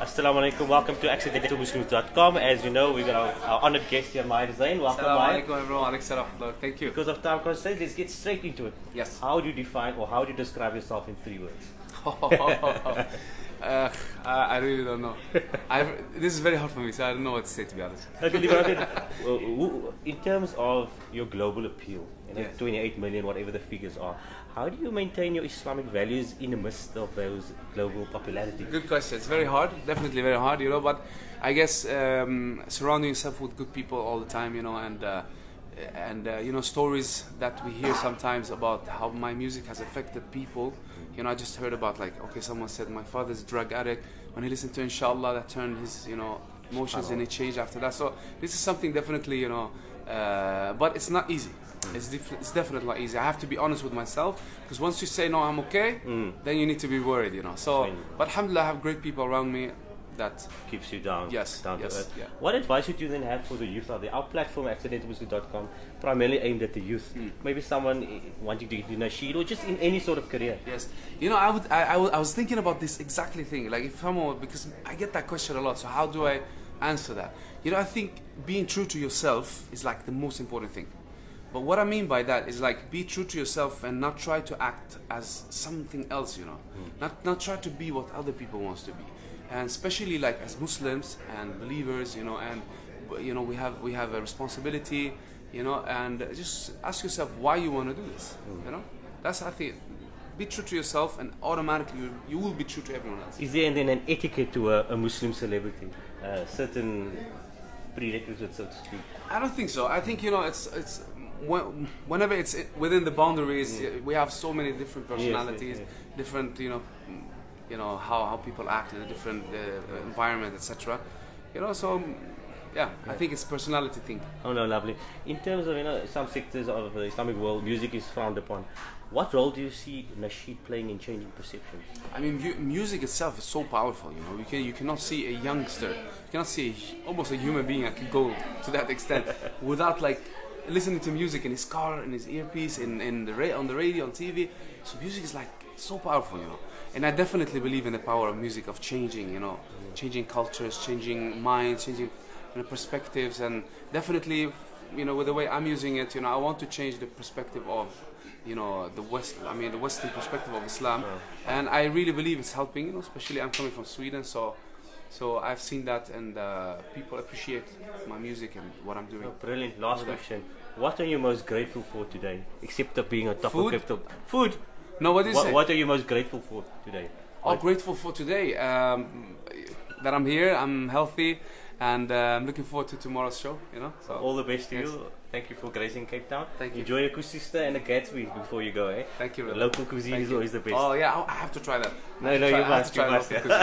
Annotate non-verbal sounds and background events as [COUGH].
Assalamu alaikum. Welcome to accidentalmuslims.com. As you know, we've got our, our honored guest here, Maher Zain. Welcome, Maher. alaikum everyone. Alex Thank you. Because of time constraints, let's get straight into it. Yes. How do you define or how do you describe yourself in three words? [LAUGHS] uh, I, I really don't know. I, this is very hard for me, so I don't know what to say to be honest. Okay, in terms of your global appeal, you know, Yes. 28 million, whatever the figures are, how do you maintain your Islamic values in the midst of those global popularity? Good question. It's very hard, definitely very hard, you know. But I guess um, surrounding yourself with good people all the time, you know, and uh, and uh, you know stories that we hear sometimes about how my music has affected people. You know, I just heard about like okay, someone said my father's a drug addict. When he listened to Inshallah, that turned his you know emotions and he changed after that. So this is something definitely you know, uh, but it's not easy. It's, def- it's definitely not easy. I have to be honest with myself because once you say no, I'm okay, then you need to be worried, you know. So, but alhamdulillah, I have great people around me that Keeps you down. Yes, Down yes, to earth. yeah. What advice would you then have for the youth out there? Our platform, accidentalmuslim.com, primarily aimed at the youth. Hmm. Maybe someone wanting to get into Nasheed or just in any sort of career. Yes, you know, I would, I, I, I was thinking about this exactly thing. Like, if someone, because I get that question a lot. So how do I answer that? You know, I think being true to yourself is like the most important thing. But what I mean by that is like be true to yourself and not try to act as something else. You know, not not try to be what other people wants to be, and especially like as Muslims and believers, you know, and you know we have we have a responsibility, you know, and just ask yourself why you want to do this. You know, that's I think be true to yourself and automatically you, you will be true to everyone else. Is there then an etiquette to a, a Muslim celebrity? Uh, certain prerequisites, so to speak. I don't think so. I think you know it's it's whenever it's within the boundaries, uh, we have so many different yes, personalities, yes. different you know, mm, you know how, how people act in a different uh, environment, etc. You know, so mm, yeah, I think it's personality thing. Oh no, lovely. In terms of you know some sectors of the Islamic world, music is frowned upon. What role do you see Nasheed playing in changing perceptions? I mean, mu- music itself is so powerful. You know, you can you cannot see a youngster, you cannot see a, almost a human being that can go to that extent [LAUGHS] without like listening to music in his car, in his earpiece, in in the ra- on the radio, on TV. So music is like so powerful, you know. And I definitely believe in the power of music of changing, you know, changing cultures, changing minds, changing you know, perspectives, and definitely, you know, with the way I'm using it, you know, I want to change the perspective of you know the west i mean the western perspective of islam and i really believe it's helping you know especially i'm coming from sweden so so i've seen that and uh, people appreciate my music and what i'm doing Oh, brilliant. Last question. What are you most grateful for today? Except of being on top Food? of crypto. Food. no what is What, it what are you most grateful for today? oh grateful for today um, that i'm here i'm healthy and uh, i'm looking forward to tomorrow's show you know so All the best to Yes. you. Thank you for gracing Cape Town. Thank you. Enjoy your Koesister and a Gatsby before you go, eh? thank you brother. local cuisine Thank is you. always the best. oh yeah i have to try that No, no, you have must, to try you must, local yeah. cuisine.